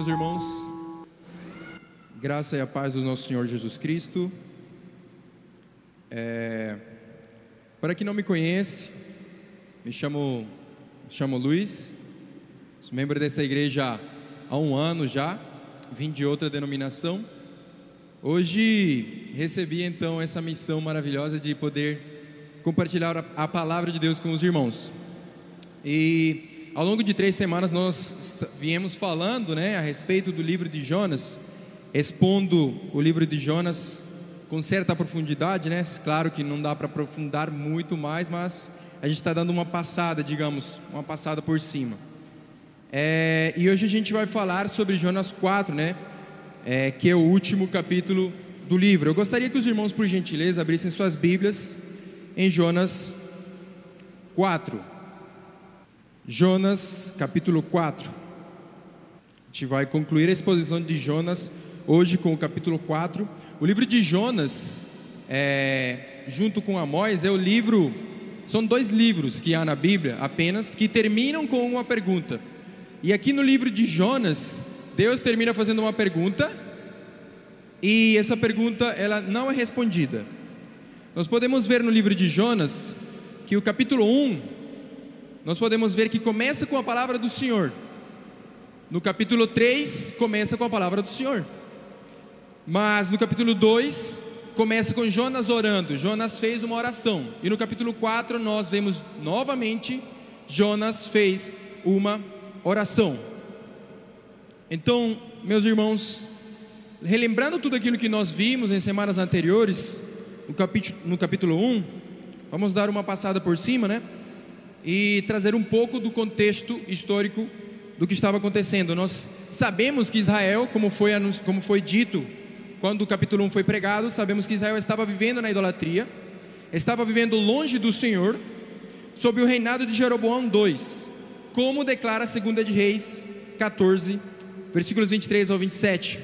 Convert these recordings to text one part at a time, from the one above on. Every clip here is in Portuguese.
meus irmãos? Graça e a paz do nosso Senhor Jesus Cristo. É... Para quem não me conhece, me chamo, me chamo Luiz, sou membro dessa igreja há um ano já, vim de outra denominação. Hoje recebi então essa missão maravilhosa de poder compartilhar a palavra de Deus com os irmãos. E ao longo de três semanas nós viemos falando né, a respeito do livro de Jonas, expondo o livro de Jonas com certa profundidade, né? Claro que não dá para aprofundar muito mais, mas a gente está dando uma passada, digamos, uma passada por cima. É, e hoje a gente vai falar sobre Jonas 4, né? É, que é o último capítulo do livro. Eu gostaria que os irmãos, por gentileza, abrissem suas Bíblias em Jonas 4. Jonas, capítulo 4. A gente vai concluir a exposição de Jonas hoje com o capítulo 4. O livro de Jonas, é, junto com Amós, é o livro. São dois livros que há na Bíblia apenas que terminam com uma pergunta. E aqui no livro de Jonas, Deus termina fazendo uma pergunta e essa pergunta ela não é respondida. Nós podemos ver no livro de Jonas que o capítulo 1 nós podemos ver que começa com a palavra do Senhor. No capítulo 3, começa com a palavra do Senhor. Mas no capítulo 2, começa com Jonas orando. Jonas fez uma oração. E no capítulo 4, nós vemos novamente Jonas fez uma oração. Então, meus irmãos, relembrando tudo aquilo que nós vimos em semanas anteriores, no capítulo, no capítulo 1, vamos dar uma passada por cima, né? E trazer um pouco do contexto histórico do que estava acontecendo. Nós sabemos que Israel, como foi, como foi dito quando o capítulo 1 foi pregado, sabemos que Israel estava vivendo na idolatria, estava vivendo longe do Senhor, sob o reinado de Jeroboão II, como declara a 2 de Reis 14, versículos 23 ao 27.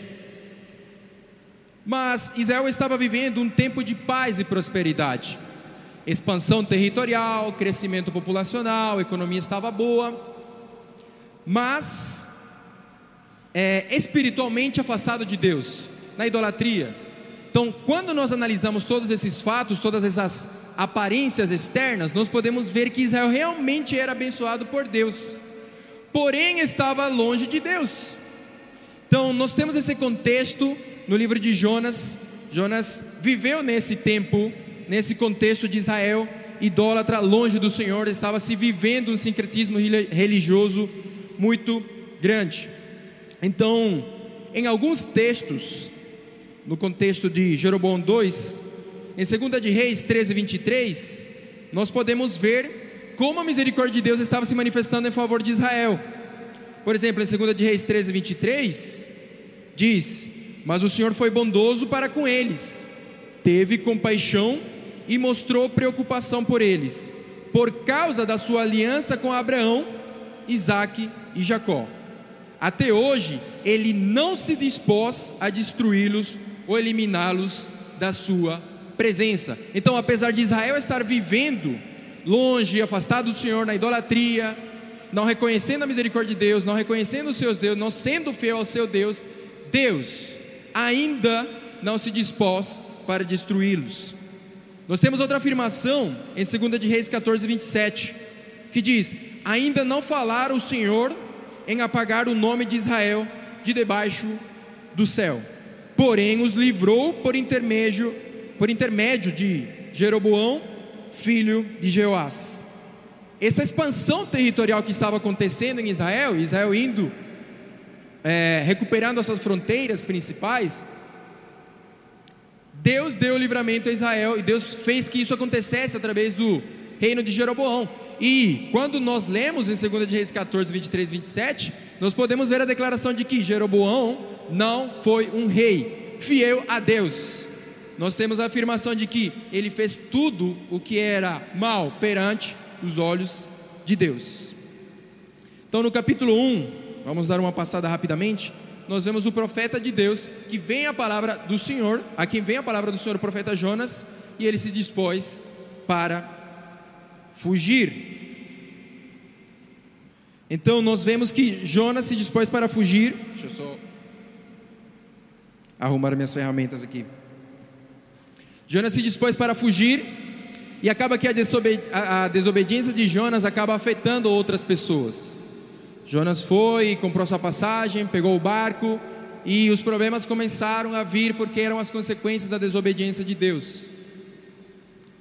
Mas Israel estava vivendo um tempo de paz e prosperidade expansão territorial, crescimento populacional, economia estava boa, mas é, espiritualmente afastado de Deus, na idolatria. Então, quando nós analisamos todos esses fatos, todas essas aparências externas, nós podemos ver que Israel realmente era abençoado por Deus, porém estava longe de Deus. Então, nós temos esse contexto no livro de Jonas. Jonas viveu nesse tempo nesse contexto de Israel idólatra, longe do Senhor, estava se vivendo um sincretismo religioso muito grande. Então, em alguns textos, no contexto de Jeroboão 2, em 2 de Reis 13, 23, nós podemos ver como a misericórdia de Deus estava se manifestando em favor de Israel. Por exemplo, em 2 de Reis 13, 23, diz: Mas o Senhor foi bondoso para com eles, teve compaixão e mostrou preocupação por eles, por causa da sua aliança com Abraão, Isaque e Jacó. Até hoje, ele não se dispôs a destruí-los ou eliminá-los da sua presença. Então, apesar de Israel estar vivendo longe, afastado do Senhor, na idolatria, não reconhecendo a misericórdia de Deus, não reconhecendo os seus deuses, não sendo fiel ao seu Deus, Deus ainda não se dispôs para destruí-los. Nós temos outra afirmação em 2 de Reis 14, 27, que diz: Ainda não falara o Senhor em apagar o nome de Israel de debaixo do céu, porém os livrou por intermédio, por intermédio de Jeroboão, filho de Jeoás. Essa expansão territorial que estava acontecendo em Israel, Israel indo é, recuperando as suas fronteiras principais, Deus deu o livramento a Israel e Deus fez que isso acontecesse através do reino de Jeroboão. E quando nós lemos em 2 de Reis 14, 23 e 27, nós podemos ver a declaração de que Jeroboão não foi um rei fiel a Deus. Nós temos a afirmação de que ele fez tudo o que era mal perante os olhos de Deus. Então, no capítulo 1, vamos dar uma passada rapidamente nós vemos o profeta de Deus que vem a palavra do Senhor, a quem vem a palavra do Senhor, o profeta Jonas, e ele se dispôs para fugir. Então nós vemos que Jonas se dispôs para fugir. Deixa eu só arrumar minhas ferramentas aqui. Jonas se dispôs para fugir e acaba que a, desobedi a desobediência de Jonas acaba afetando outras pessoas. Jonas foi, comprou sua passagem, pegou o barco e os problemas começaram a vir porque eram as consequências da desobediência de Deus.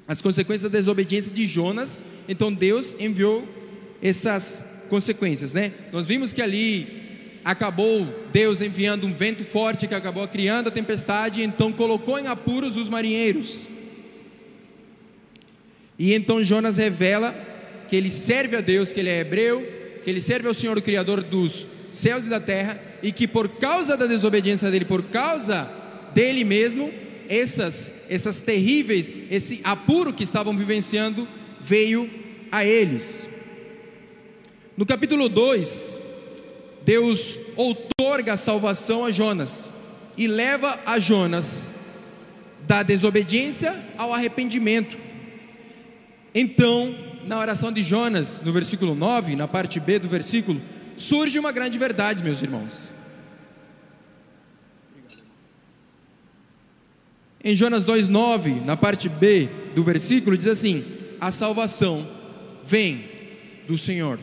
As consequências da desobediência de Jonas, então Deus enviou essas consequências, né? Nós vimos que ali acabou Deus enviando um vento forte que acabou criando a tempestade, então colocou em apuros os marinheiros. E então Jonas revela que ele serve a Deus, que ele é hebreu, que ele serve ao Senhor, o Criador dos céus e da terra, e que por causa da desobediência dele, por causa dele mesmo, essas, essas terríveis, esse apuro que estavam vivenciando, veio a eles. No capítulo 2, Deus outorga a salvação a Jonas e leva a Jonas da desobediência ao arrependimento. Então, na oração de Jonas, no versículo 9, na parte B do versículo, surge uma grande verdade, meus irmãos. Em Jonas 2,9, na parte B do versículo, diz assim: A salvação vem do Senhor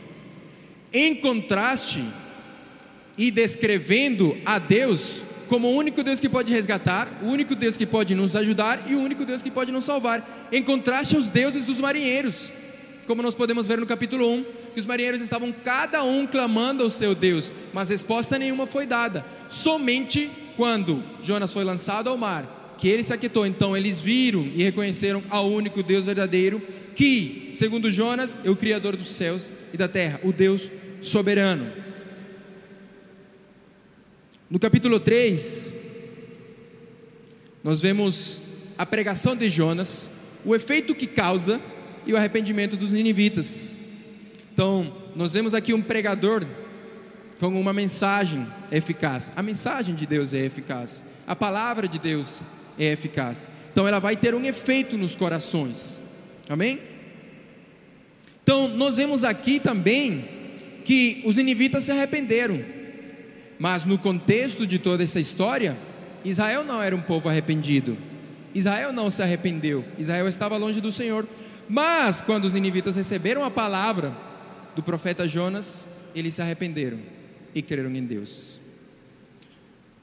em contraste e descrevendo a Deus como o único Deus que pode resgatar, o único Deus que pode nos ajudar e o único Deus que pode nos salvar, em contraste aos deuses dos marinheiros. Como nós podemos ver no capítulo 1, que os marinheiros estavam cada um clamando ao seu Deus, mas resposta nenhuma foi dada. Somente quando Jonas foi lançado ao mar, que ele se aquietou, então eles viram e reconheceram ao único Deus verdadeiro, que, segundo Jonas, é o Criador dos céus e da terra, o Deus soberano. No capítulo 3, nós vemos a pregação de Jonas, o efeito que causa e o arrependimento dos ninivitas. Então, nós vemos aqui um pregador com uma mensagem eficaz. A mensagem de Deus é eficaz, a palavra de Deus é eficaz. Então, ela vai ter um efeito nos corações. Amém? Então, nós vemos aqui também que os ninivitas se arrependeram. Mas no contexto de toda essa história, Israel não era um povo arrependido. Israel não se arrependeu. Israel estava longe do Senhor. Mas quando os ninivitas receberam a palavra do profeta Jonas, eles se arrependeram e creram em Deus.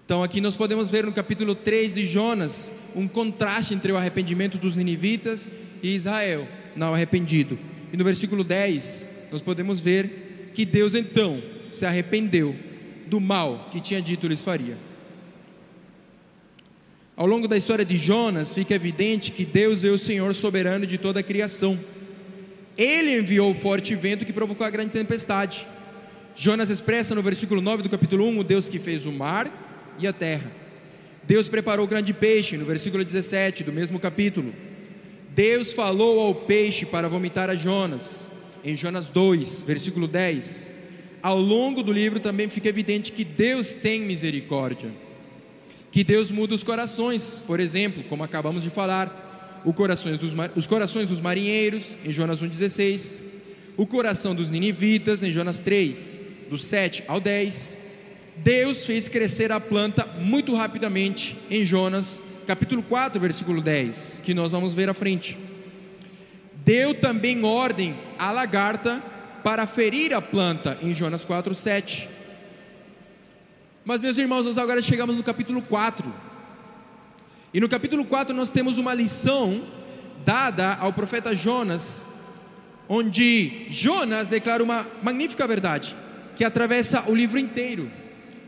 Então aqui nós podemos ver no capítulo 3 de Jonas um contraste entre o arrependimento dos ninivitas e Israel não arrependido. E no versículo 10 nós podemos ver que Deus então se arrependeu do mal que tinha dito lhes faria. Ao longo da história de Jonas, fica evidente que Deus é o Senhor soberano de toda a criação. Ele enviou o forte vento que provocou a grande tempestade. Jonas expressa no versículo 9 do capítulo 1 o Deus que fez o mar e a terra. Deus preparou o grande peixe, no versículo 17 do mesmo capítulo. Deus falou ao peixe para vomitar a Jonas em Jonas 2, versículo 10, ao longo do livro também fica evidente que Deus tem misericórdia, que Deus muda os corações, por exemplo, como acabamos de falar, corações dos, os corações dos marinheiros, em Jonas 1,16, o coração dos ninivitas, em Jonas 3, do 7 ao 10. Deus fez crescer a planta muito rapidamente, em Jonas capítulo 4, versículo 10, que nós vamos ver à frente deu também ordem à lagarta para ferir a planta, em Jonas 4, 7. Mas, meus irmãos, nós agora chegamos no capítulo 4. E no capítulo 4 nós temos uma lição dada ao profeta Jonas, onde Jonas declara uma magnífica verdade que atravessa o livro inteiro,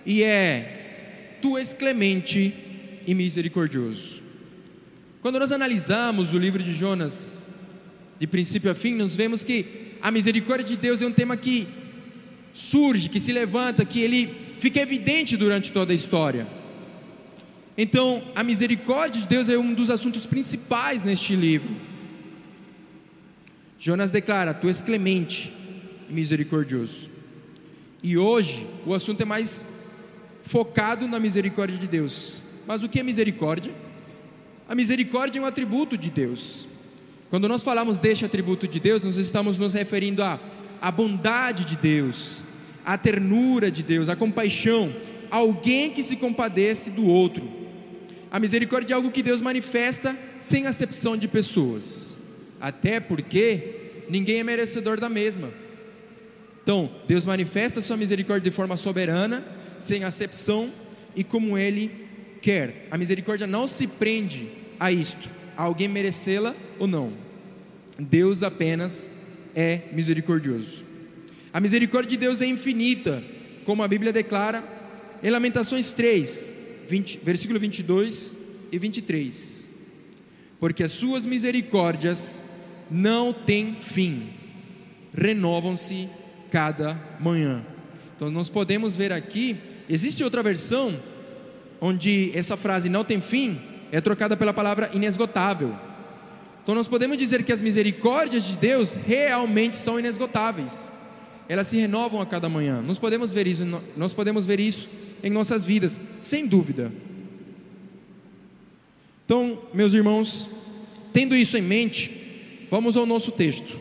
e é: Tu és clemente e misericordioso. Quando nós analisamos o livro de Jonas, de princípio a fim, nós vemos que a misericórdia de Deus é um tema que surge, que se levanta, que ele fica evidente durante toda a história. Então, a misericórdia de Deus é um dos assuntos principais neste livro. Jonas declara: Tu és clemente e misericordioso. E hoje, o assunto é mais focado na misericórdia de Deus. Mas o que é misericórdia? A misericórdia é um atributo de Deus. Quando nós falamos deste atributo de Deus, nós estamos nos referindo à a bondade de Deus, a ternura de Deus, a compaixão, alguém que se compadece do outro. A misericórdia é algo que Deus manifesta sem acepção de pessoas, até porque ninguém é merecedor da mesma. Então, Deus manifesta sua misericórdia de forma soberana, sem acepção e como Ele quer. A misericórdia não se prende a isto, a alguém merecê-la ou não. Deus apenas é misericordioso. A misericórdia de Deus é infinita, como a Bíblia declara em Lamentações 3, 20, versículo 22 e 23. Porque as suas misericórdias não têm fim, renovam-se cada manhã. Então nós podemos ver aqui, existe outra versão onde essa frase não tem fim é trocada pela palavra inesgotável. Então nós podemos dizer que as misericórdias de Deus realmente são inesgotáveis. Elas se renovam a cada manhã. Nós podemos ver isso, nós podemos ver isso em nossas vidas, sem dúvida. Então, meus irmãos, tendo isso em mente, vamos ao nosso texto.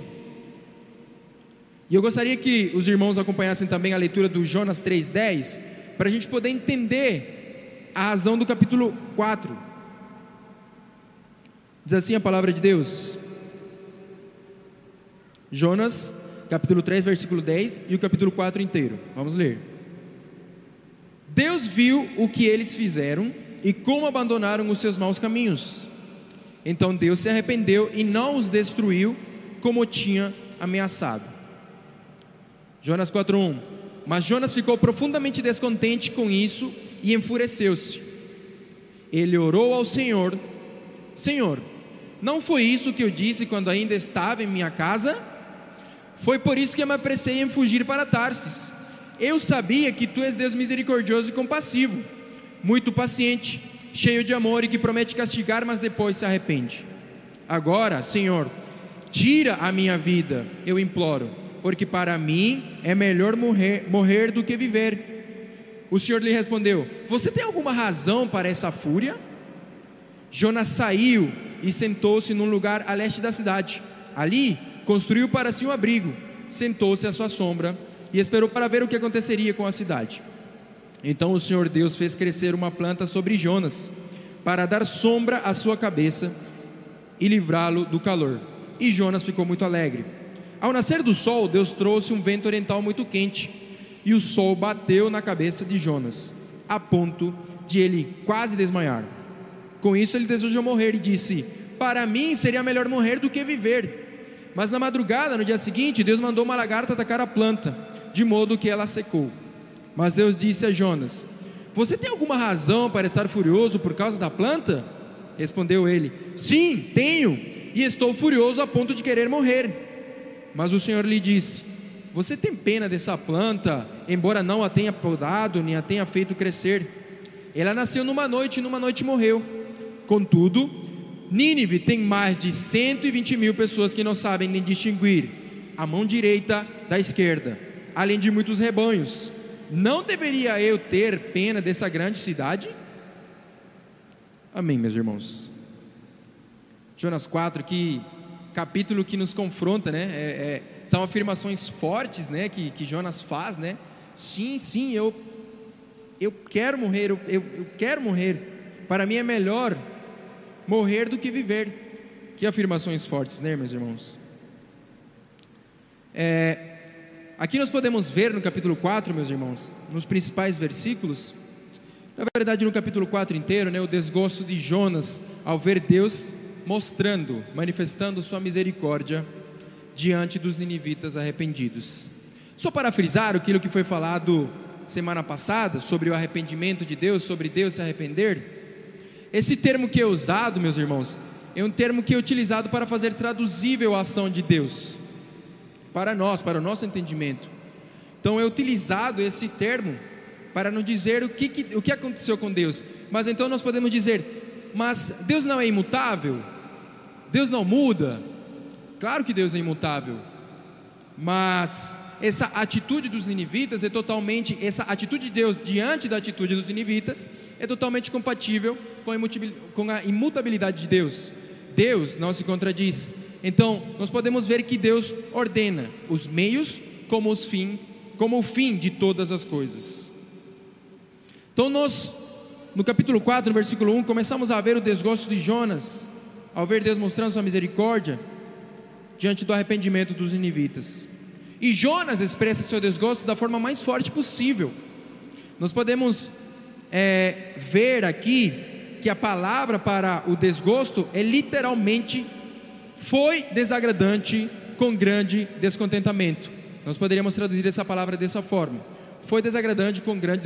E eu gostaria que os irmãos acompanhassem também a leitura do Jonas 3,10, para a gente poder entender a razão do capítulo 4. Diz assim a palavra de Deus. Jonas, capítulo 3, versículo 10 e o capítulo 4 inteiro. Vamos ler. Deus viu o que eles fizeram e como abandonaram os seus maus caminhos. Então Deus se arrependeu e não os destruiu como tinha ameaçado. Jonas 4:1. Mas Jonas ficou profundamente descontente com isso e enfureceu-se. Ele orou ao Senhor: Senhor, não foi isso que eu disse quando ainda estava em minha casa? Foi por isso que eu me apressei em fugir para Tarsis. Eu sabia que tu és Deus misericordioso e compassivo, muito paciente, cheio de amor e que promete castigar, mas depois se arrepende. Agora, Senhor, tira a minha vida, eu imploro porque para mim é melhor morrer, morrer do que viver. O Senhor lhe respondeu: Você tem alguma razão para essa fúria? Jonas saiu e sentou-se num lugar a leste da cidade. Ali construiu para si um abrigo, sentou-se à sua sombra e esperou para ver o que aconteceria com a cidade. Então o Senhor Deus fez crescer uma planta sobre Jonas, para dar sombra à sua cabeça e livrá-lo do calor. E Jonas ficou muito alegre. Ao nascer do sol, Deus trouxe um vento oriental muito quente, e o sol bateu na cabeça de Jonas, a ponto de ele quase desmaiar. Com isso, ele desejou morrer e disse: Para mim seria melhor morrer do que viver. Mas na madrugada, no dia seguinte, Deus mandou uma lagarta atacar a planta, de modo que ela secou. Mas Deus disse a Jonas: Você tem alguma razão para estar furioso por causa da planta? Respondeu ele: Sim, tenho, e estou furioso a ponto de querer morrer. Mas o Senhor lhe disse: Você tem pena dessa planta, embora não a tenha podado, nem a tenha feito crescer. Ela nasceu numa noite e numa noite morreu. Contudo, Nínive tem mais de 120 mil pessoas que não sabem nem distinguir a mão direita da esquerda, além de muitos rebanhos. Não deveria eu ter pena dessa grande cidade? Amém, meus irmãos. Jonas 4, que capítulo que nos confronta, né? É, é, são afirmações fortes, né? Que, que Jonas faz, né? Sim, sim, eu, eu quero morrer, eu, eu, eu quero morrer. Para mim é melhor morrer do que viver. Que afirmações fortes, né, meus irmãos? É, aqui nós podemos ver no capítulo 4, meus irmãos, nos principais versículos, na verdade no capítulo 4 inteiro, né, o desgosto de Jonas ao ver Deus mostrando, manifestando sua misericórdia diante dos ninivitas arrependidos. Só para frisar aquilo que foi falado semana passada sobre o arrependimento de Deus, sobre Deus se arrepender, esse termo que é usado, meus irmãos, é um termo que é utilizado para fazer traduzível a ação de Deus para nós, para o nosso entendimento. Então é utilizado esse termo para não dizer o que, que, o que aconteceu com Deus, mas então nós podemos dizer, mas Deus não é imutável? Deus não muda. Claro que Deus é imutável. Mas essa atitude dos ninivitas é totalmente, essa atitude de Deus diante da atitude dos ninivitas é totalmente compatível com a imutabilidade de Deus. Deus não se contradiz. Então, nós podemos ver que Deus ordena os meios como, os fim, como o fim de todas as coisas. Então, nós, no capítulo 4, no versículo 1, começamos a ver o desgosto de Jonas, ao ver Deus mostrando sua misericórdia diante do arrependimento dos ninivitas. E Jonas expressa seu desgosto da forma mais forte possível. Nós podemos é, ver aqui que a palavra para o desgosto é literalmente foi desagradante com grande descontentamento. Nós poderíamos traduzir essa palavra dessa forma. Foi desagradante com grande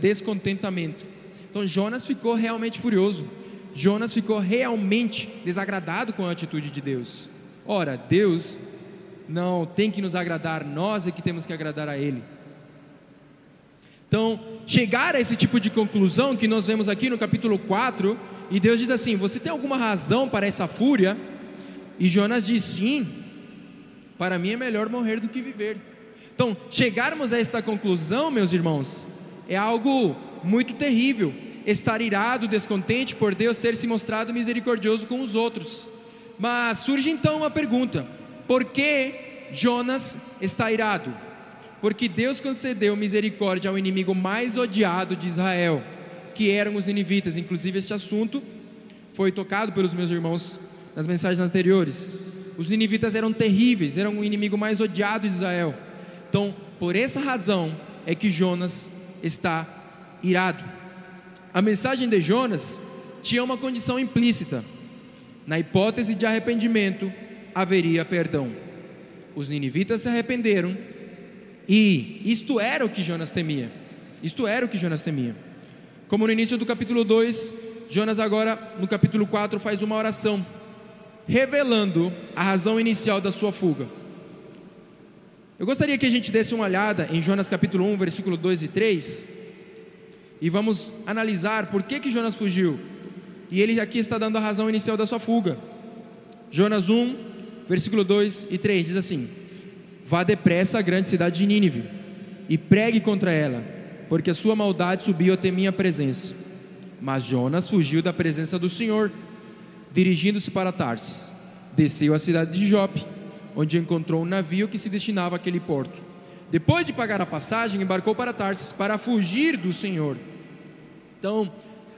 descontentamento. Então Jonas ficou realmente furioso. Jonas ficou realmente desagradado com a atitude de Deus. Ora, Deus não tem que nos agradar, nós é que temos que agradar a Ele. Então, chegar a esse tipo de conclusão que nós vemos aqui no capítulo 4, e Deus diz assim: Você tem alguma razão para essa fúria? E Jonas diz: Sim, para mim é melhor morrer do que viver. Então, chegarmos a esta conclusão, meus irmãos, é algo muito terrível. Estar irado, descontente por Deus ter se mostrado misericordioso com os outros. Mas surge então uma pergunta: por que Jonas está irado? Porque Deus concedeu misericórdia ao inimigo mais odiado de Israel, que eram os ninivitas. Inclusive, este assunto foi tocado pelos meus irmãos nas mensagens anteriores. Os ninivitas eram terríveis, eram o inimigo mais odiado de Israel. Então, por essa razão é que Jonas está irado. A mensagem de Jonas tinha uma condição implícita. Na hipótese de arrependimento, haveria perdão. Os ninivitas se arrependeram e isto era o que Jonas temia. Isto era o que Jonas temia. Como no início do capítulo 2, Jonas agora no capítulo 4 faz uma oração revelando a razão inicial da sua fuga. Eu gostaria que a gente desse uma olhada em Jonas capítulo 1, versículo 2 e 3, e vamos analisar por que que Jonas fugiu. E ele aqui está dando a razão inicial da sua fuga. Jonas 1, versículo 2 e 3 diz assim: Vá depressa à grande cidade de Nínive e pregue contra ela, porque a sua maldade subiu até minha presença. Mas Jonas fugiu da presença do Senhor dirigindo-se para Tarsis. Desceu à cidade de Jope, onde encontrou um navio que se destinava àquele porto. Depois de pagar a passagem, embarcou para Tarsis para fugir do Senhor. Então,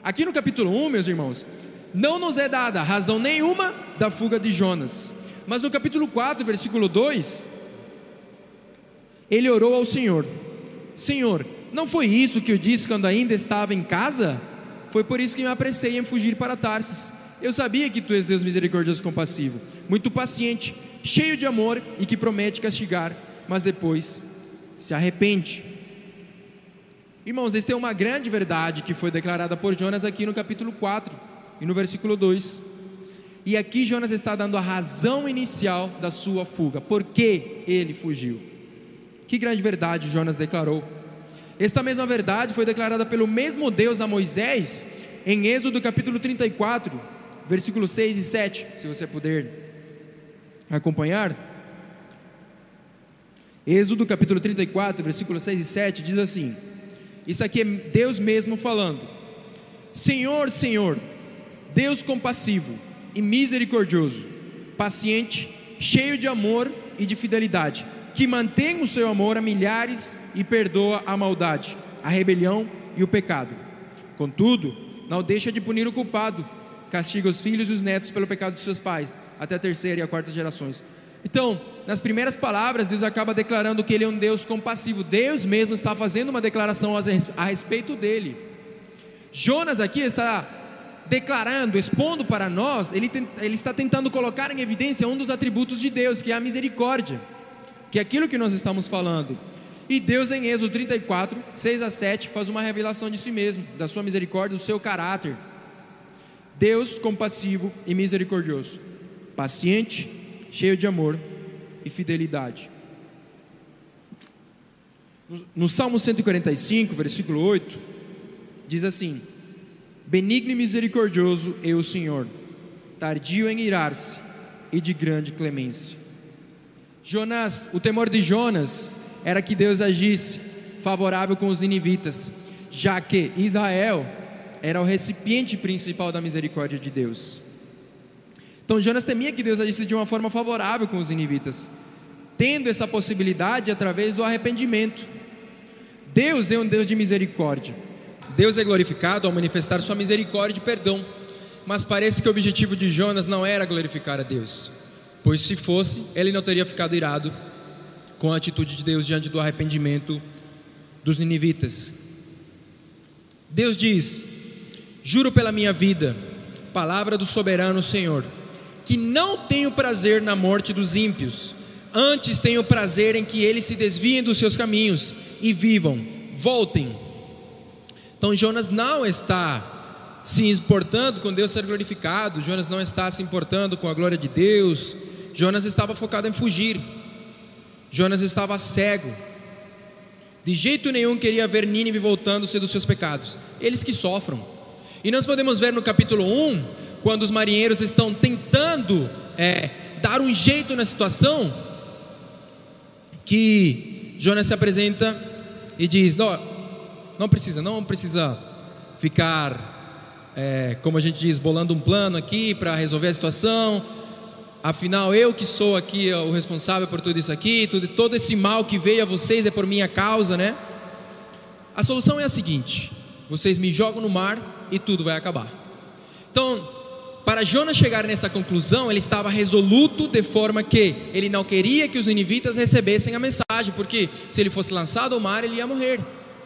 aqui no capítulo 1, meus irmãos, não nos é dada razão nenhuma da fuga de Jonas. Mas no capítulo 4, versículo 2, ele orou ao Senhor: Senhor, não foi isso que eu disse quando ainda estava em casa? Foi por isso que me apressei em fugir para Tarsis eu sabia que tu és Deus misericordioso e compassivo, muito paciente, cheio de amor e que promete castigar, mas depois se arrepende. Irmãos, esta é uma grande verdade que foi declarada por Jonas aqui no capítulo 4 e no versículo 2. E aqui Jonas está dando a razão inicial da sua fuga, por que ele fugiu. Que grande verdade Jonas declarou. Esta mesma verdade foi declarada pelo mesmo Deus a Moisés em Êxodo capítulo 34, versículos 6 e 7, se você puder acompanhar. Êxodo capítulo 34, versículos 6 e 7 diz assim: Isso aqui é Deus mesmo falando. Senhor, Senhor, Deus compassivo e misericordioso, paciente, cheio de amor e de fidelidade, que mantém o seu amor a milhares e perdoa a maldade, a rebelião e o pecado. Contudo, não deixa de punir o culpado castiga os filhos e os netos pelo pecado de seus pais, até a terceira e a quarta gerações. Então, nas primeiras palavras, Deus acaba declarando que Ele é um Deus compassivo. Deus mesmo está fazendo uma declaração a respeito dele. Jonas aqui está declarando, expondo para nós, ele, ele está tentando colocar em evidência um dos atributos de Deus, que é a misericórdia, que é aquilo que nós estamos falando. E Deus, em Êxodo 34, 6 a 7, faz uma revelação de si mesmo, da sua misericórdia, do seu caráter. Deus compassivo e misericordioso, paciente, cheio de amor e fidelidade. No Salmo 145, versículo 8, diz assim: Benigno e misericordioso é o Senhor, tardio em irar-se e de grande clemência. Jonas, o temor de Jonas era que Deus agisse favorável com os inivitas, já que Israel era o recipiente principal da misericórdia de Deus. Então Jonas temia que Deus agisse de uma forma favorável com os inivitas. tendo essa possibilidade através do arrependimento. Deus é um Deus de misericórdia. Deus é glorificado ao manifestar sua misericórdia e perdão. Mas parece que o objetivo de Jonas não era glorificar a Deus, pois se fosse, ele não teria ficado irado com a atitude de Deus diante do arrependimento dos ninivitas. Deus diz: Juro pela minha vida, palavra do soberano Senhor, que não tenho prazer na morte dos ímpios, antes tenho prazer em que eles se desviem dos seus caminhos e vivam, voltem. Então Jonas não está se importando com Deus ser glorificado, Jonas não está se importando com a glória de Deus, Jonas estava focado em fugir, Jonas estava cego, de jeito nenhum queria ver Nínive voltando-se dos seus pecados, eles que sofram. E nós podemos ver no capítulo 1, quando os marinheiros estão tentando é, dar um jeito na situação, que Jonas se apresenta e diz: não precisa, não precisa ficar é, como a gente diz, bolando um plano aqui para resolver a situação. Afinal, eu que sou aqui o responsável por tudo isso aqui, tudo, todo esse mal que veio a vocês é por minha causa, né? A solução é a seguinte: vocês me jogam no mar e tudo vai acabar. Então, para Jonas chegar nessa conclusão, ele estava resoluto de forma que ele não queria que os ninivitas recebessem a mensagem, porque se ele fosse lançado ao mar, ele ia morrer,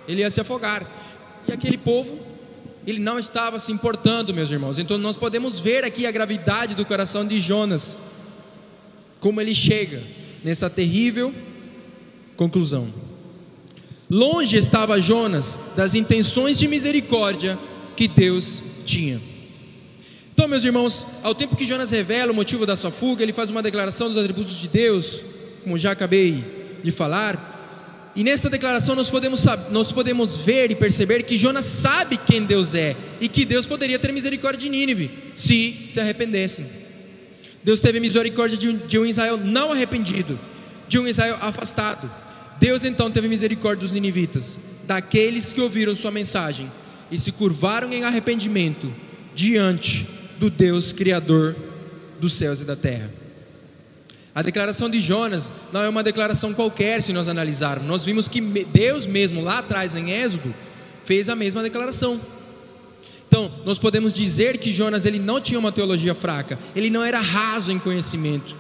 ele ia se afogar. E aquele povo ele não estava se importando, meus irmãos. Então nós podemos ver aqui a gravidade do coração de Jonas, como ele chega nessa terrível conclusão. Longe estava Jonas das intenções de misericórdia que Deus tinha. Então, meus irmãos, ao tempo que Jonas revela o motivo da sua fuga, ele faz uma declaração dos atributos de Deus, como já acabei de falar, e nessa declaração nós podemos, nós podemos ver e perceber que Jonas sabe quem Deus é e que Deus poderia ter misericórdia de Nínive se se arrependessem. Deus teve misericórdia de um, de um Israel não arrependido, de um Israel afastado. Deus então teve misericórdia dos ninivitas, daqueles que ouviram sua mensagem e se curvaram em arrependimento diante do Deus Criador dos céus e da terra. A declaração de Jonas não é uma declaração qualquer, se nós analisarmos. Nós vimos que Deus mesmo, lá atrás em Êxodo, fez a mesma declaração. Então, nós podemos dizer que Jonas ele não tinha uma teologia fraca, ele não era raso em conhecimento.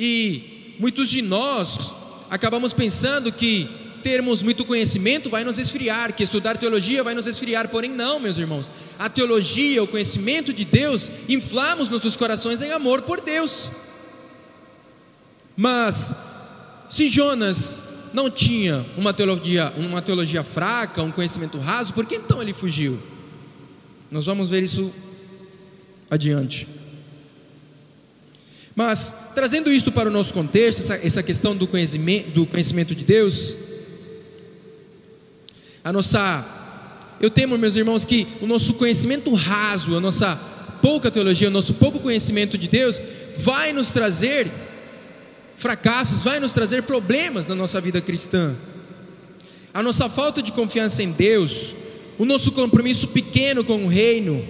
E muitos de nós acabamos pensando que termos muito conhecimento vai nos esfriar, que estudar teologia vai nos esfriar, porém não, meus irmãos. A teologia, o conhecimento de Deus, inflamos nossos corações em amor por Deus. Mas se Jonas não tinha uma teologia, uma teologia fraca, um conhecimento raso, por que então ele fugiu? Nós vamos ver isso adiante. Mas, trazendo isto para o nosso contexto, essa, essa questão do conhecimento, do conhecimento de Deus, a nossa, eu temo, meus irmãos, que o nosso conhecimento raso, a nossa pouca teologia, o nosso pouco conhecimento de Deus, vai nos trazer fracassos, vai nos trazer problemas na nossa vida cristã. A nossa falta de confiança em Deus, o nosso compromisso pequeno com o reino,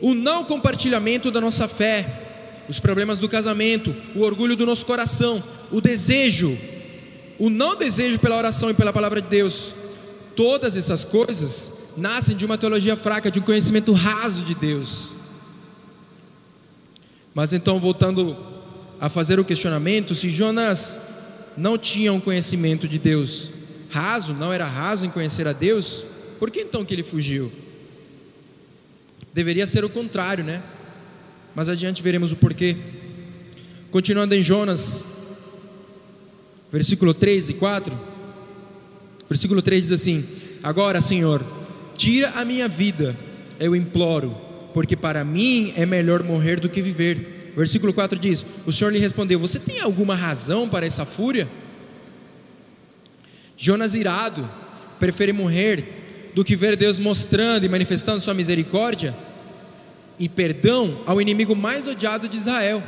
o não compartilhamento da nossa fé, os problemas do casamento, o orgulho do nosso coração, o desejo, o não desejo pela oração e pela palavra de Deus, todas essas coisas nascem de uma teologia fraca, de um conhecimento raso de Deus. Mas então, voltando a fazer o questionamento se Jonas não tinha um conhecimento de Deus raso, não era raso em conhecer a Deus, por que então que ele fugiu? Deveria ser o contrário, né? Mas adiante veremos o porquê. Continuando em Jonas, versículo 3 e 4. Versículo 3 diz assim: Agora, Senhor, tira a minha vida, eu imploro, porque para mim é melhor morrer do que viver. Versículo 4 diz: O Senhor lhe respondeu: Você tem alguma razão para essa fúria? Jonas, irado, prefere morrer do que ver Deus mostrando e manifestando sua misericórdia e perdão ao inimigo mais odiado de Israel.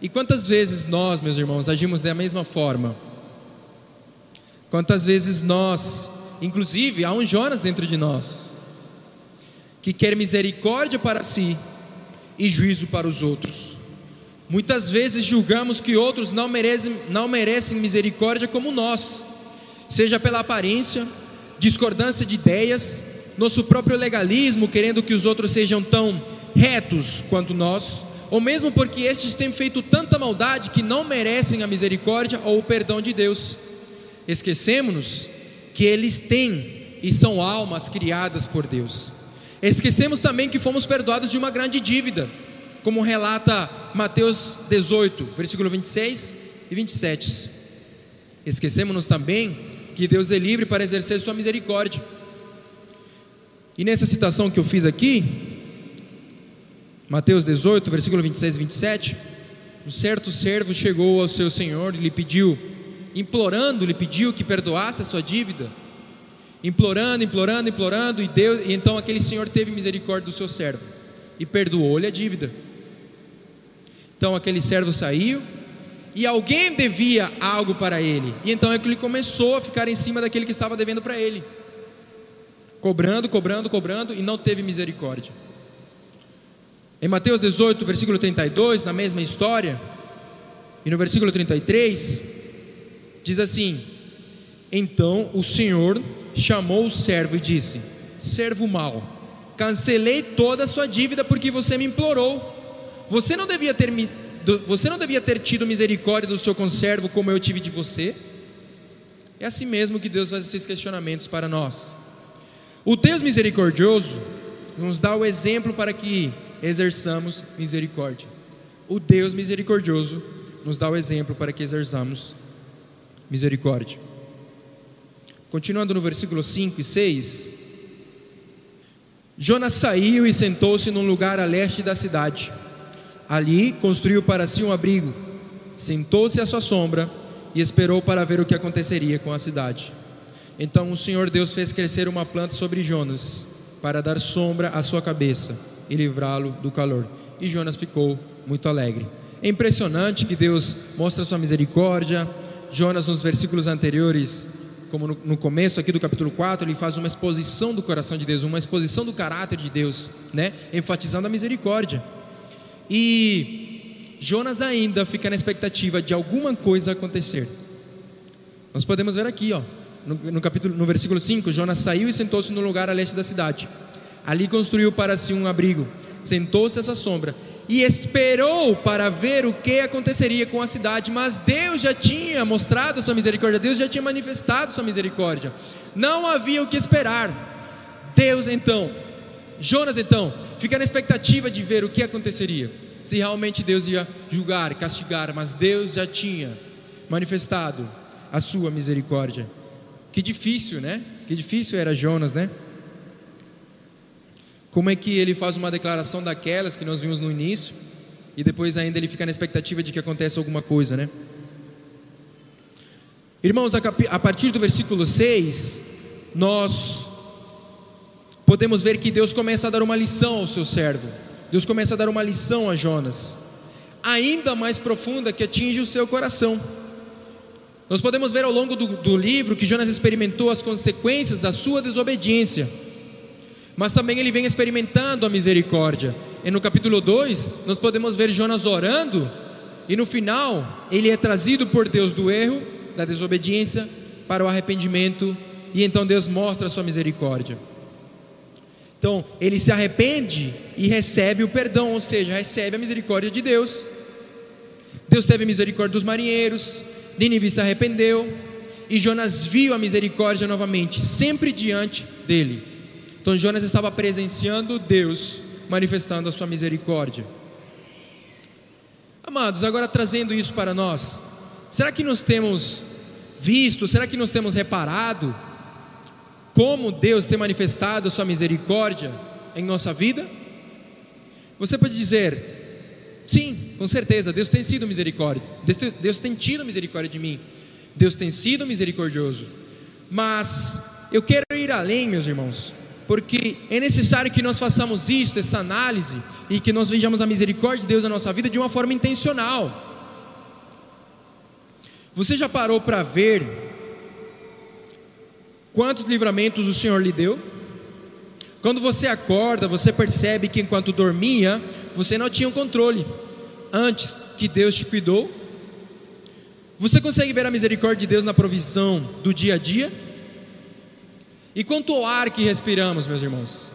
E quantas vezes nós, meus irmãos, agimos da mesma forma? Quantas vezes nós, inclusive, há um Jonas dentro de nós, que quer misericórdia para si, e juízo para os outros. Muitas vezes julgamos que outros não merecem, não merecem misericórdia como nós, seja pela aparência, discordância de ideias, nosso próprio legalismo, querendo que os outros sejam tão retos quanto nós, ou mesmo porque estes têm feito tanta maldade que não merecem a misericórdia ou o perdão de Deus. Esquecemos-nos que eles têm e são almas criadas por Deus. Esquecemos também que fomos perdoados de uma grande dívida como relata Mateus 18, versículo 26 e 27. Esquecemos-nos também que Deus é livre para exercer sua misericórdia. E nessa citação que eu fiz aqui, Mateus 18, versículo 26 e 27, um certo servo chegou ao seu senhor e lhe pediu, implorando, lhe pediu que perdoasse a sua dívida. Implorando, implorando, implorando, e Deus, e então aquele senhor teve misericórdia do seu servo e perdoou-lhe a dívida. Então aquele servo saiu e alguém devia algo para ele. E então é que ele começou a ficar em cima daquele que estava devendo para ele. Cobrando, cobrando, cobrando e não teve misericórdia. Em Mateus 18, versículo 32, na mesma história, e no versículo 33, diz assim: Então o Senhor chamou o servo e disse: Servo mau, cancelei toda a sua dívida porque você me implorou. Você não devia ter você não devia ter tido misericórdia do seu conservo como eu tive de você? É assim mesmo que Deus faz esses questionamentos para nós. O Deus misericordioso nos dá o exemplo para que exerçamos misericórdia. O Deus misericordioso nos dá o exemplo para que exerçamos misericórdia. Continuando no versículo 5 e 6, Jonas saiu e sentou-se num lugar a leste da cidade Ali construiu para si um abrigo, sentou-se à sua sombra e esperou para ver o que aconteceria com a cidade. Então o Senhor Deus fez crescer uma planta sobre Jonas, para dar sombra à sua cabeça e livrá-lo do calor. E Jonas ficou muito alegre. É impressionante que Deus mostra sua misericórdia. Jonas, nos versículos anteriores, como no, no, começo aqui do capítulo 4, ele faz uma exposição do coração de Deus, uma exposição do caráter de Deus, né? enfatizando a misericórdia. E Jonas ainda fica na expectativa de alguma coisa acontecer. Nós podemos ver aqui, ó, no, no capítulo, no versículo 5, Jonas saiu e sentou-se no lugar a leste da cidade. Ali construiu para si um abrigo, sentou-se à sua sombra e esperou para ver o que aconteceria com a cidade, mas Deus já tinha mostrado a sua misericórdia, Deus já tinha manifestado sua misericórdia. Não havia o que esperar. Deus então, Jonas então, fica na expectativa de ver o que aconteceria. Se realmente Deus ia julgar, castigar, mas Deus já tinha manifestado a sua misericórdia. Que difícil, né? Que difícil era Jonas, né? Como é que ele faz uma declaração daquelas que nós vimos no início e depois ainda ele fica na expectativa de que aconteça alguma coisa, né? Irmãos, a partir do versículo 6, nós podemos ver que Deus começa a dar uma lição ao seu servo. Deus começa a dar uma lição a Jonas, ainda mais profunda que atinge o seu coração. Nós podemos ver ao longo do, do livro que Jonas experimentou as consequências da sua desobediência, mas também ele vem experimentando a misericórdia. E no capítulo 2, nós podemos ver Jonas orando, e no final, ele é trazido por Deus do erro, da desobediência, para o arrependimento, e então Deus mostra a sua misericórdia. Então, ele se arrepende e recebe o perdão, ou seja, recebe a misericórdia de Deus. Deus teve misericórdia dos marinheiros, Nínive se arrependeu, e Jonas viu a misericórdia novamente, sempre diante dele. Então, Jonas estava presenciando Deus manifestando a sua misericórdia. Amados, agora trazendo isso para nós, será que nós temos visto, será que nós temos reparado como Deus tem manifestado a sua misericórdia em nossa vida? Você pode dizer, sim, com certeza, Deus tem sido misericórdia, Deus tem, Deus tem tido misericórdia de mim, Deus tem sido misericordioso, mas eu quero ir além, meus irmãos, porque é necessário que nós façamos isto, essa análise, e que nós vejamos a misericórdia de Deus na nossa vida de uma forma intencional. Você já parou para ver Quantos livramentos o Senhor lhe deu? Quando você acorda, você percebe que enquanto dormia, você não tinha o controle. antes que Deus te cuidou? Você consegue ver a misericórdia de Deus na provisão do dia a dia? E quanto ao ar que respiramos, meus irmãos?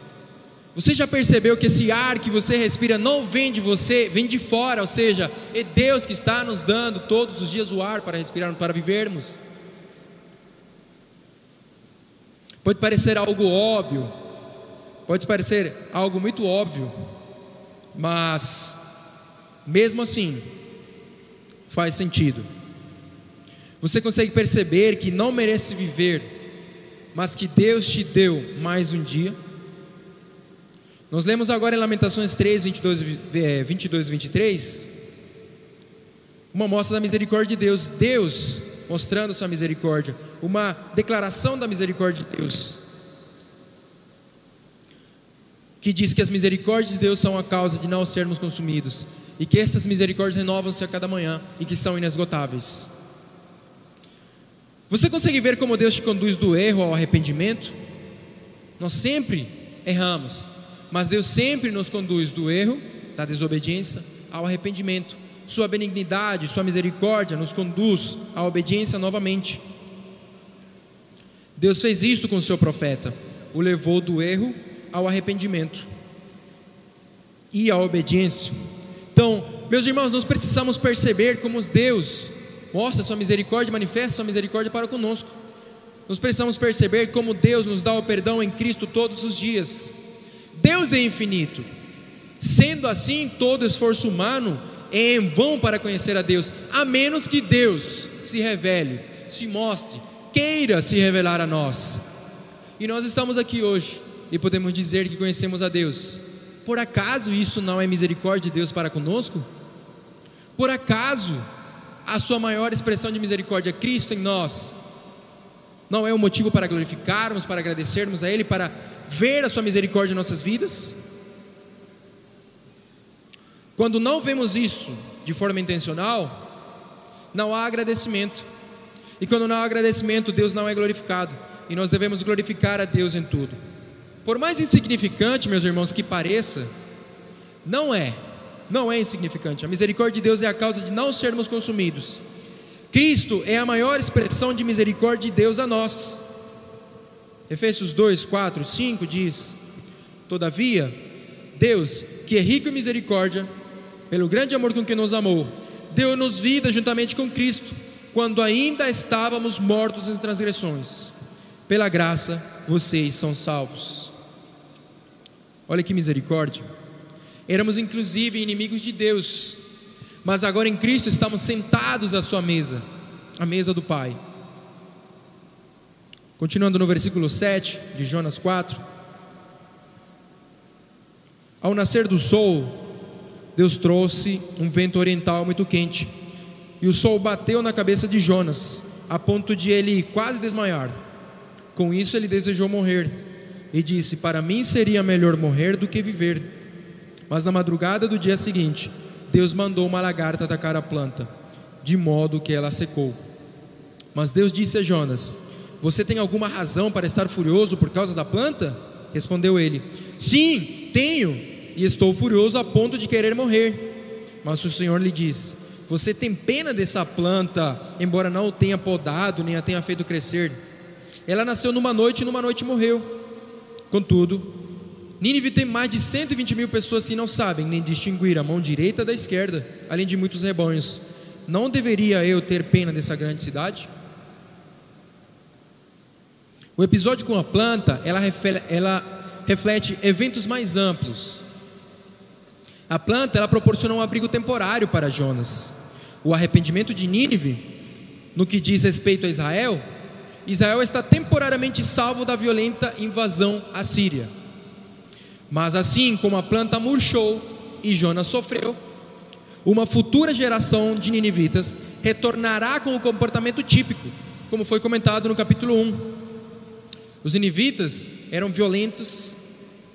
Você já percebeu que esse ar que você respira não vem de você, vem de fora, ou seja, é Deus que está nos dando todos os dias o ar para respirarmos, para vivermos? Pode parecer algo óbvio, pode parecer algo muito óbvio, mas mesmo assim faz sentido. Você consegue perceber que não merece viver, mas que Deus te deu mais um dia? Nós lemos agora em Lamentações 3, 22, 22 e 23, uma mostra da misericórdia de Deus. Deus mostrando sua misericórdia, uma declaração da misericórdia de Deus, que diz que as misericórdias de Deus são a causa de não sermos consumidos, e que essas misericórdias renovam-se a cada manhã e que são inesgotáveis. Você consegue ver como Deus te conduz do erro ao arrependimento? Nós sempre erramos, mas Deus sempre nos conduz do erro, da desobediência, ao arrependimento. Sua benignidade, Sua misericórdia nos conduz à obediência novamente. Deus fez isto com o seu profeta, o levou do erro ao arrependimento e à obediência. Então, meus irmãos, nós precisamos perceber como Deus mostra Sua misericórdia, manifesta Sua misericórdia para conosco. Nós precisamos perceber como Deus nos dá o perdão em Cristo todos os dias. Deus é infinito. Sendo assim, todo esforço humano é em vão para conhecer a Deus, a menos que Deus se revele, se mostre, queira se revelar a nós. E nós estamos aqui hoje e podemos dizer que conhecemos a Deus. Por acaso isso não é misericórdia de Deus para conosco? Por acaso a sua maior expressão de misericórdia, Cristo em nós, não é um motivo para glorificarmos, para agradecermos a Ele, para ver a Sua misericórdia em nossas vidas? Quando não vemos isso de forma intencional, não há agradecimento. E quando não há agradecimento, Deus não é glorificado. E nós devemos glorificar a Deus em tudo. Por mais insignificante, meus irmãos, que pareça, não é. Não é insignificante. A misericórdia de Deus é a causa de não sermos consumidos. Cristo é a maior expressão de misericórdia de Deus a nós. Efésios 2, 4, 5 diz: Todavia, Deus, que é rico em misericórdia, pelo grande amor com que nos amou, deu-nos vida juntamente com Cristo, quando ainda estávamos mortos em transgressões. Pela graça, vocês são salvos. Olha que misericórdia. Éramos inclusive inimigos de Deus, mas agora em Cristo estamos sentados à sua mesa, à mesa do Pai. Continuando no versículo 7 de Jonas 4. Ao nascer do sol, Deus trouxe um vento oriental muito quente, e o sol bateu na cabeça de Jonas, a ponto de ele quase desmaiar. Com isso, ele desejou morrer, e disse: Para mim seria melhor morrer do que viver. Mas na madrugada do dia seguinte, Deus mandou uma lagarta atacar a planta, de modo que ela secou. Mas Deus disse a Jonas: Você tem alguma razão para estar furioso por causa da planta? Respondeu ele: Sim, tenho e estou furioso a ponto de querer morrer. Mas o Senhor lhe disse: Você tem pena dessa planta, embora não o tenha podado, nem a tenha feito crescer. Ela nasceu numa noite e numa noite morreu. Contudo, Nínive tem mais de 120 mil pessoas que não sabem nem distinguir a mão direita da esquerda, além de muitos rebanhos. Não deveria eu ter pena dessa grande cidade? O episódio com a planta, ela reflete, ela reflete eventos mais amplos, a planta ela proporciona um abrigo temporário para Jonas. O arrependimento de Nínive, no que diz respeito a Israel, Israel está temporariamente salvo da violenta invasão assíria. Mas assim como a planta murchou e Jonas sofreu, uma futura geração de ninivitas retornará com o comportamento típico, como foi comentado no capítulo 1. Os ninivitas eram violentos,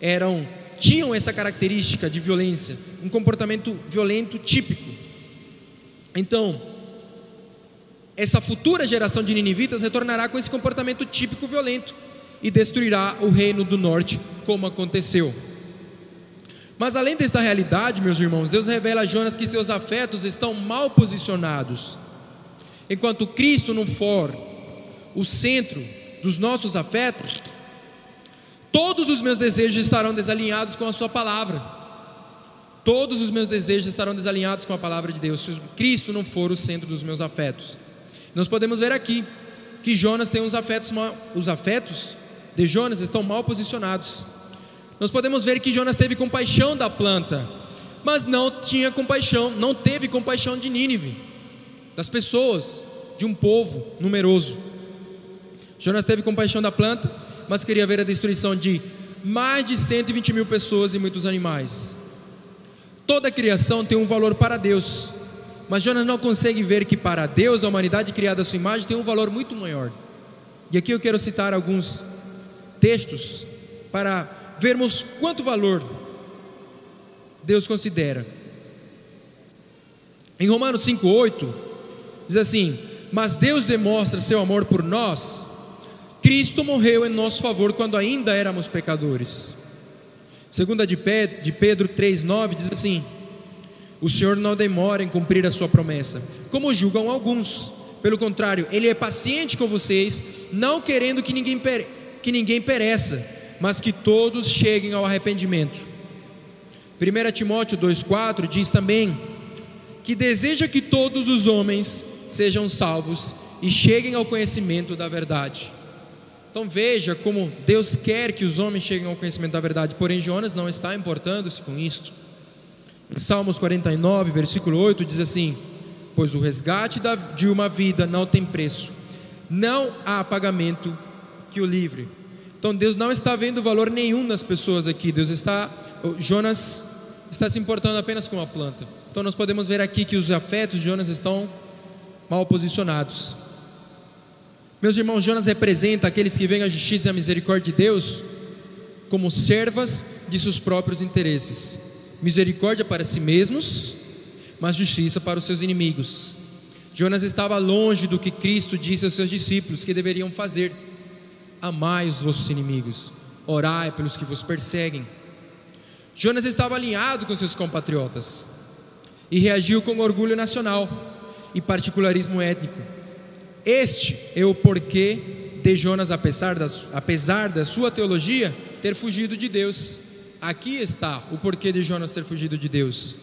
eram tinham essa característica de violência, um comportamento violento típico. Então, essa futura geração de ninivitas retornará com esse comportamento típico violento e destruirá o reino do norte, como aconteceu. Mas além desta realidade, meus irmãos, Deus revela a Jonas que seus afetos estão mal posicionados. Enquanto Cristo não for o centro dos nossos afetos, todos os meus desejos estarão desalinhados com a Sua palavra. Todos os meus desejos estarão desalinhados com a palavra de Deus, se Cristo não for o centro dos meus afetos. Nós podemos ver aqui que Jonas tem os afetos, os afetos de Jonas estão mal posicionados nós podemos ver que Jonas teve compaixão da planta, mas não tinha compaixão, não teve compaixão de Nínive, das pessoas, de um povo numeroso. Jonas teve compaixão da planta, mas queria ver a destruição de mais de 120 mil pessoas e muitos animais. Toda a criação tem um valor para Deus, mas Jonas não consegue ver que para Deus a humanidade criada à sua imagem tem um valor muito maior. E aqui eu quero citar alguns textos para vermos quanto valor Deus considera. Em Romanos 5,8 diz assim: Mas Deus demonstra seu amor por nós, Cristo morreu em nosso favor quando ainda éramos pecadores. Segunda de Pedro 3,9 diz assim: O Senhor não demora em cumprir a sua promessa, como julgam alguns. Pelo contrário, Ele é paciente com vocês, não querendo que ninguém, que ninguém pereça mas que todos cheguem ao arrependimento. 1 Timóteo 2,4 diz também que deseja que todos os homens sejam salvos e cheguem ao conhecimento da verdade. Então veja como Deus quer que os homens cheguem ao conhecimento da verdade, porém Jonas não está importando-se com isto. Em Salmos 49, versículo 8 diz assim: Pois o resgate de uma vida não tem preço, não há pagamento que o livre. Então Deus não está vendo valor nenhum nas pessoas aqui. Deus está, Jonas está se importando apenas com a planta. Então nós podemos ver aqui que os afetos de Jonas estão mal posicionados. Meus irmãos, Jonas representa aqueles que veem a justiça e a misericórdia de Deus como servas de seus próprios interesses. Misericórdia para si mesmos, mas justiça para os seus inimigos. Jonas estava longe do que Cristo disse aos seus discípulos que deveriam fazer amai os vossos inimigos, orai pelos que vos perseguem. Jonas estava alinhado com seus compatriotas e reagiu com orgulho nacional e particularismo étnico. Este é o porquê de Jonas, apesar da, apesar da sua teologia, ter fugido de Deus. Aqui está o porquê de Jonas ter fugido de Deus.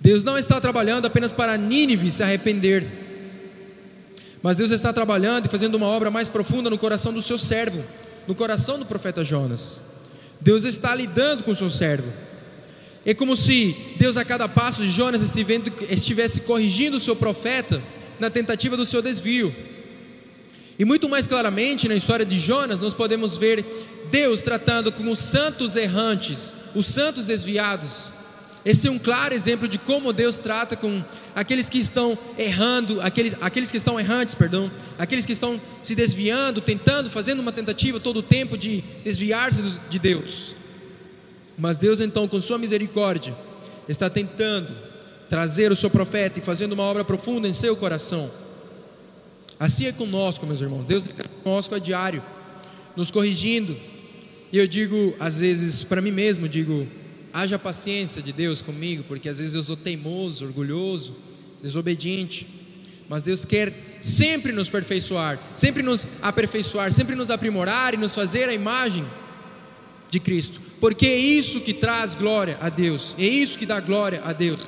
Deus não está trabalhando apenas para Nínive se arrepender mas Deus está trabalhando e fazendo uma obra mais profunda no coração do seu servo, no coração do profeta Jonas. Deus está lidando com o seu servo. É como se Deus, a cada passo de Jonas, estivesse corrigindo o seu profeta na tentativa do seu desvio. E muito mais claramente na história de Jonas, nós podemos ver Deus tratando com os santos errantes, os santos desviados, esse é um claro exemplo de como Deus trata com aqueles que estão errando, aqueles, aqueles que estão errantes, perdão, aqueles que estão se desviando, tentando, fazendo uma tentativa todo o tempo de desviar-se de Deus. Mas Deus então, com sua misericórdia, está tentando trazer o seu profeta e fazendo uma obra profunda em seu coração. Assim é conosco, meus irmãos. Deus é conosco a diário, nos corrigindo. E eu digo, às vezes, para mim mesmo, digo, haja paciência de Deus comigo, porque às vezes eu sou teimoso, orgulhoso, desobediente. Mas Deus quer sempre nos aperfeiçoar, sempre nos aperfeiçoar, sempre nos aprimorar e nos fazer a imagem de Cristo, porque é isso que traz glória a Deus, é isso que dá glória a Deus.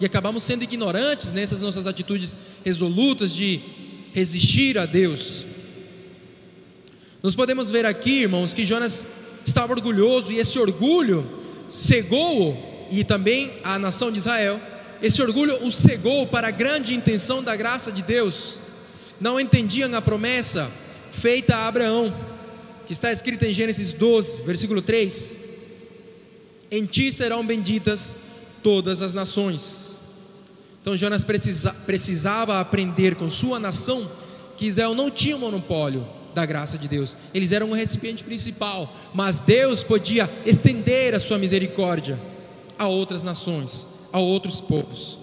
E acabamos sendo ignorantes nessas nossas atitudes resolutas de resistir a Deus. Nós podemos ver aqui, irmãos, que Jonas estava orgulhoso e esse orgulho cegou e também a nação de Israel. Esse orgulho o cegou para a grande intenção da graça de Deus. Não entendiam a promessa feita a Abraão, que está escrita em Gênesis 12, versículo 3: Em ti serão benditas todas as nações. Então Jonas precisa, precisava aprender com sua nação que Israel não tinha monopólio, da graça de Deus. Eles eram o recipiente principal, mas Deus podia estender a sua misericórdia a outras nações, a outros povos.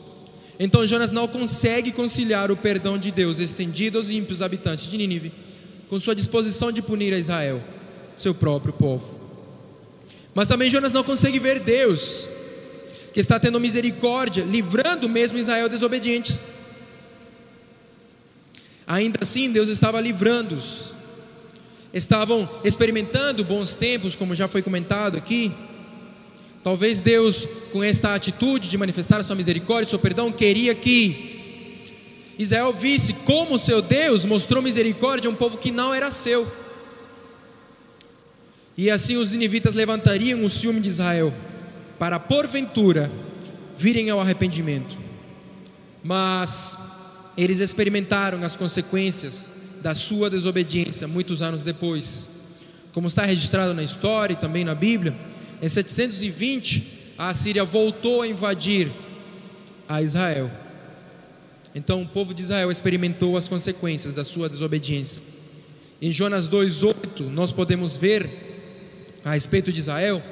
Então Jonas não consegue conciliar o perdão de Deus estendido aos ímpios habitantes de Nínive com sua disposição de punir a Israel, seu próprio povo. Mas também Jonas não consegue ver Deus, que está tendo misericórdia, livrando mesmo Israel desobediente. Ainda assim, Deus estava livrando-os. Estavam experimentando bons tempos, como já foi comentado aqui. Talvez Deus, com esta atitude de manifestar a sua misericórdia, seu perdão, queria que Israel visse como seu Deus mostrou misericórdia a um povo que não era seu. E assim os ninivitas levantariam o ciúme de Israel, para porventura virem ao arrependimento. Mas eles experimentaram as consequências da sua desobediência muitos anos depois. Como está registrado na história e também na Bíblia, em 720 a Assíria voltou a invadir a Israel. Então o povo de Israel experimentou as consequências da sua desobediência. Em Jonas 2:8 nós podemos ver a respeito de Israel,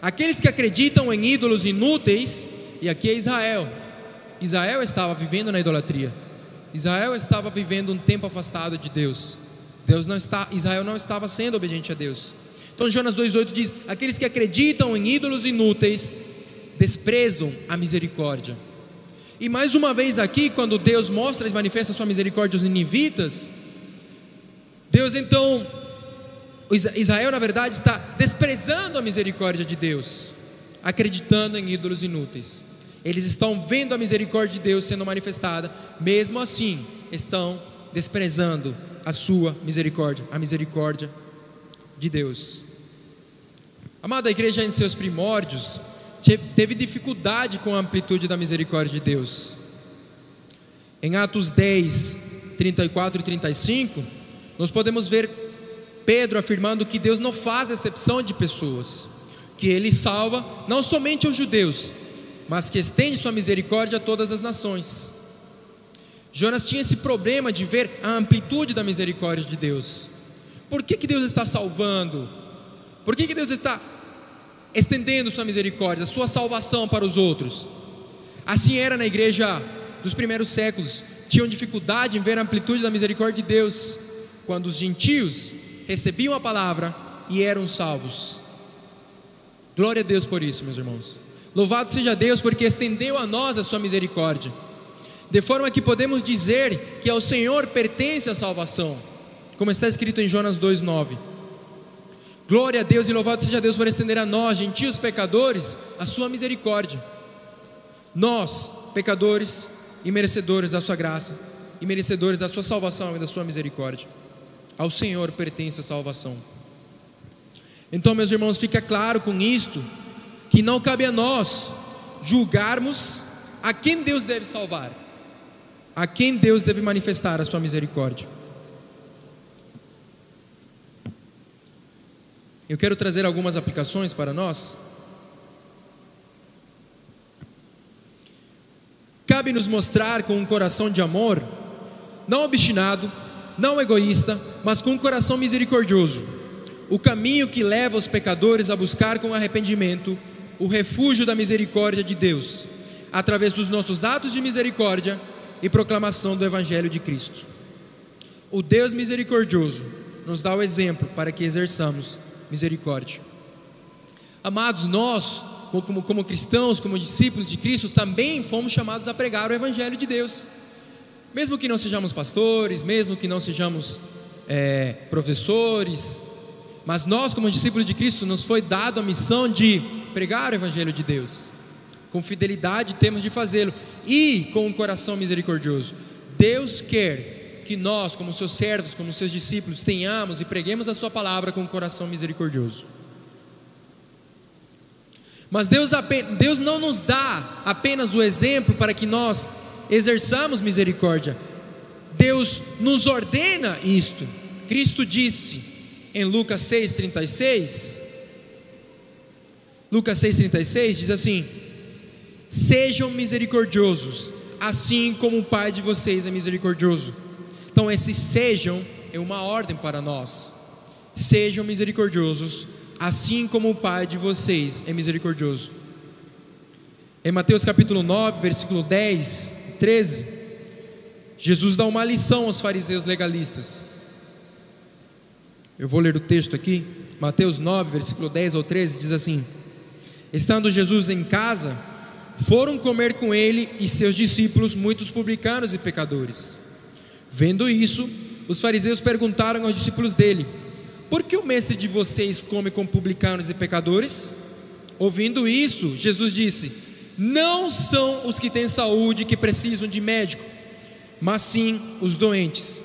aqueles que acreditam em ídolos inúteis, e aqui é Israel. Israel estava vivendo na idolatria. Israel estava vivendo um tempo afastado de Deus. Deus não está, Israel não estava sendo obediente a Deus. Então Jonas 2:8 diz: "Aqueles que acreditam em ídolos inúteis desprezam a misericórdia." E mais uma vez aqui, quando Deus mostra e manifesta sua misericórdia aos ninivitas, Deus então Israel, na verdade, está desprezando a misericórdia de Deus, acreditando em ídolos inúteis. Eles estão vendo a misericórdia de Deus sendo manifestada, mesmo assim, estão desprezando a sua misericórdia, a misericórdia de Deus. Amada igreja em seus primórdios, teve dificuldade com a amplitude da misericórdia de Deus. Em Atos 10, 34 e 35, nós podemos ver Pedro afirmando que Deus não faz exceção de pessoas, que Ele salva não somente os judeus, mas que estende sua misericórdia a todas as nações. Jonas tinha esse problema de ver a amplitude da misericórdia de Deus. Por que, que Deus está salvando? Por que, que Deus está estendendo sua misericórdia, sua salvação para os outros? Assim era na igreja dos primeiros séculos. Tinham dificuldade em ver a amplitude da misericórdia de Deus, quando os gentios recebiam a palavra e eram salvos. Glória a Deus por isso, meus irmãos. Louvado seja Deus porque estendeu a nós a sua misericórdia, de forma que podemos dizer que ao Senhor pertence a salvação, como está escrito em Jonas 2,9. Glória a Deus e louvado seja Deus por estender a nós, gentios pecadores, a sua misericórdia. Nós, pecadores e merecedores da sua graça, e merecedores da sua salvação e da sua misericórdia. Ao Senhor pertence a salvação. Então, meus irmãos, fica claro com isto que não cabe a nós julgarmos a quem Deus deve salvar, a quem Deus deve manifestar a sua misericórdia. Eu quero trazer algumas aplicações para nós. Cabe nos mostrar com um coração de amor, não obstinado, não egoísta, mas com um coração misericordioso, o caminho que leva os pecadores a buscar com arrependimento o refúgio da misericórdia de Deus, através dos nossos atos de misericórdia e proclamação do Evangelho de Cristo. O Deus misericordioso nos dá o exemplo para que exerçamos misericórdia. Amados, nós, como, como cristãos, como discípulos de Cristo, também fomos chamados a pregar o Evangelho de Deus. Mesmo que não sejamos pastores, mesmo que não sejamos é, professores, mas nós, como discípulos de Cristo, nos foi dado a missão de pregar o Evangelho de Deus. Com fidelidade temos de fazê-lo e com um coração misericordioso. Deus quer que nós, como seus servos, como seus discípulos, tenhamos e preguemos a Sua palavra com um coração misericordioso. Mas Deus, Deus não nos dá apenas o exemplo para que nós exerçamos misericórdia. Deus nos ordena isto. Cristo disse: em Lucas 6,36, Lucas 6,36 diz assim: Sejam misericordiosos, assim como o Pai de vocês é misericordioso. Então, esse sejam é uma ordem para nós. Sejam misericordiosos, assim como o Pai de vocês é misericordioso. Em Mateus capítulo 9, versículo 10, 13, Jesus dá uma lição aos fariseus legalistas. Eu vou ler o texto aqui. Mateus 9, versículo 10 ao 13, diz assim: Estando Jesus em casa, foram comer com ele e seus discípulos muitos publicanos e pecadores. Vendo isso, os fariseus perguntaram aos discípulos dele: Por que o mestre de vocês come com publicanos e pecadores? Ouvindo isso, Jesus disse: Não são os que têm saúde que precisam de médico, mas sim os doentes.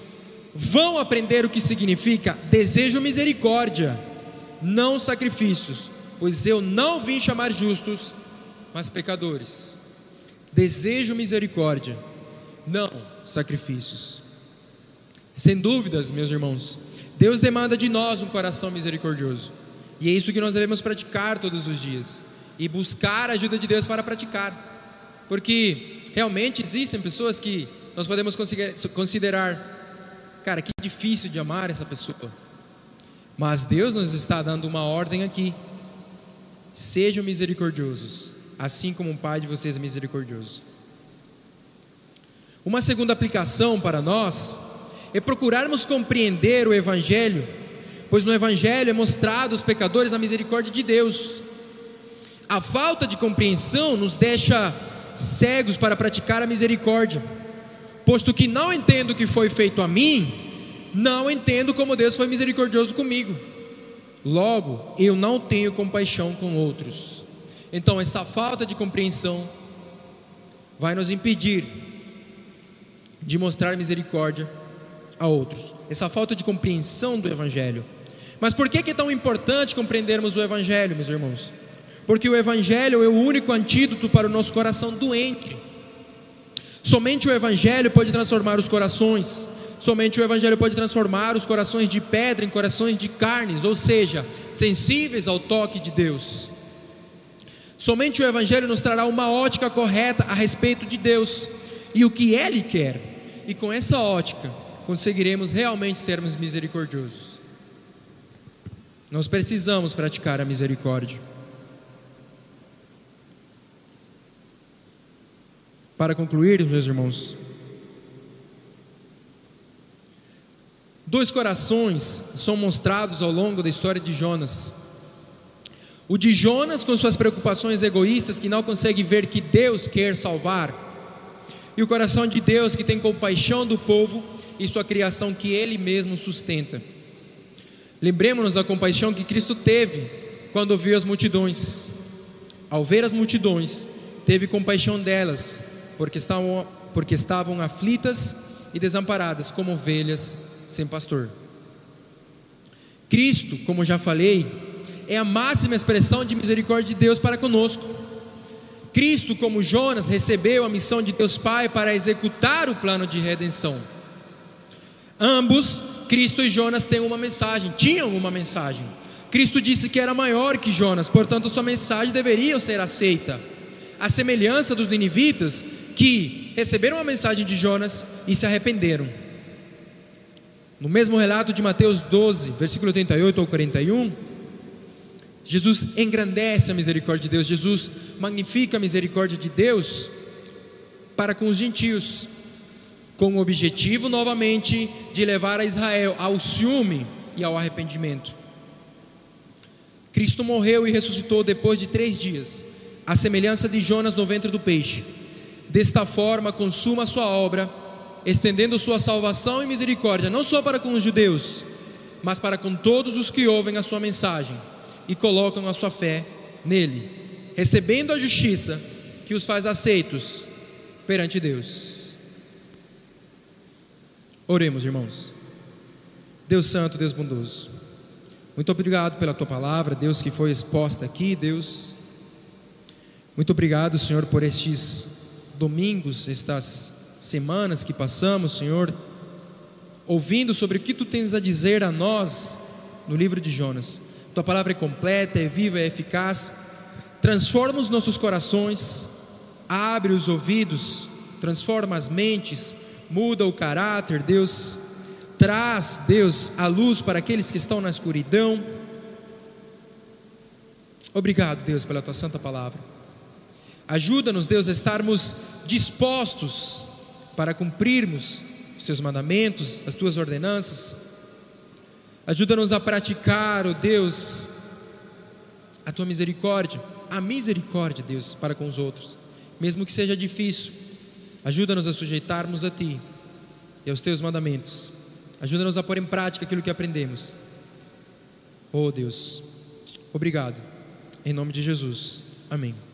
Vão aprender o que significa desejo misericórdia, não sacrifícios, pois eu não vim chamar justos, mas pecadores. Desejo misericórdia, não sacrifícios. Sem dúvidas, meus irmãos, Deus demanda de nós um coração misericordioso. E é isso que nós devemos praticar todos os dias e buscar a ajuda de Deus para praticar. Porque realmente existem pessoas que nós podemos considerar, cara, que difícil de amar essa pessoa. Mas Deus nos está dando uma ordem aqui. Sejam misericordiosos, assim como o Pai de vocês é misericordioso. Uma segunda aplicação para nós é procurarmos compreender o Evangelho, pois no Evangelho é mostrado aos pecadores a misericórdia de Deus. A falta de compreensão nos deixa cegos para praticar a misericórdia, posto que não entendo o que foi feito a mim, não entendo como Deus foi misericordioso comigo. Logo, eu não tenho compaixão com outros. Então, essa falta de compreensão vai nos impedir de mostrar misericórdia a outros. Essa falta de compreensão do Evangelho. Mas por que é tão importante compreendermos o Evangelho, meus irmãos? Porque o Evangelho é o único antídoto para o nosso coração doente. Somente o Evangelho pode transformar os corações. Somente o Evangelho pode transformar os corações de pedra em corações de carnes, ou seja, sensíveis ao toque de Deus. Somente o Evangelho nos trará uma ótica correta a respeito de Deus e o que Ele quer, e com essa ótica conseguiremos realmente sermos misericordiosos. Nós precisamos praticar a misericórdia. Para concluir, meus irmãos, dois corações são mostrados ao longo da história de Jonas. O de Jonas, com suas preocupações egoístas, que não consegue ver que Deus quer salvar, e o coração de Deus, que tem compaixão do povo e sua criação, que Ele mesmo sustenta. Lembremos-nos da compaixão que Cristo teve quando viu as multidões. Ao ver as multidões, teve compaixão delas, porque estavam, porque estavam aflitas e desamparadas, como ovelhas sem pastor. Cristo, como já falei, é a máxima expressão de misericórdia de Deus para conosco. Cristo, como Jonas, recebeu a missão de Deus Pai para executar o plano de redenção. Ambos, Cristo e Jonas, têm uma mensagem, tinham uma mensagem. Cristo disse que era maior que Jonas, portanto, sua mensagem deveria ser aceita. A semelhança dos ninivitas, que receberam a mensagem de Jonas e se arrependeram. No mesmo relato de Mateus 12, versículo 38 ao 41, Jesus engrandece a misericórdia de Deus, Jesus magnifica a misericórdia de Deus para com os gentios, com o objetivo novamente de levar a Israel ao ciúme e ao arrependimento. Cristo morreu e ressuscitou depois de três dias, à semelhança de Jonas no ventre do peixe. Desta forma, consuma a sua obra, estendendo sua salvação e misericórdia, não só para com os judeus, mas para com todos os que ouvem a sua mensagem e colocam a sua fé nele, recebendo a justiça que os faz aceitos perante Deus. Oremos, irmãos. Deus Santo, Deus bondoso. Muito obrigado pela tua palavra, Deus, que foi exposta aqui, Deus. Muito obrigado, Senhor, por estes domingos, estas semanas que passamos, Senhor, ouvindo sobre o que tu tens a dizer a nós no livro de Jonas. Tua palavra é completa, é viva, é eficaz. Transforma os nossos corações, abre os ouvidos, transforma as mentes, muda o caráter, Deus. Traz, Deus, a luz para aqueles que estão na escuridão. Obrigado, Deus, pela tua santa palavra. Ajuda-nos, Deus, a estarmos dispostos para cumprirmos os seus mandamentos, as tuas ordenanças Ajuda-nos a praticar, ó oh Deus, a tua misericórdia, a misericórdia, Deus, para com os outros, mesmo que seja difícil. Ajuda-nos a sujeitarmos a ti e aos teus mandamentos. Ajuda-nos a pôr em prática aquilo que aprendemos. Oh Deus, obrigado. Em nome de Jesus. Amém.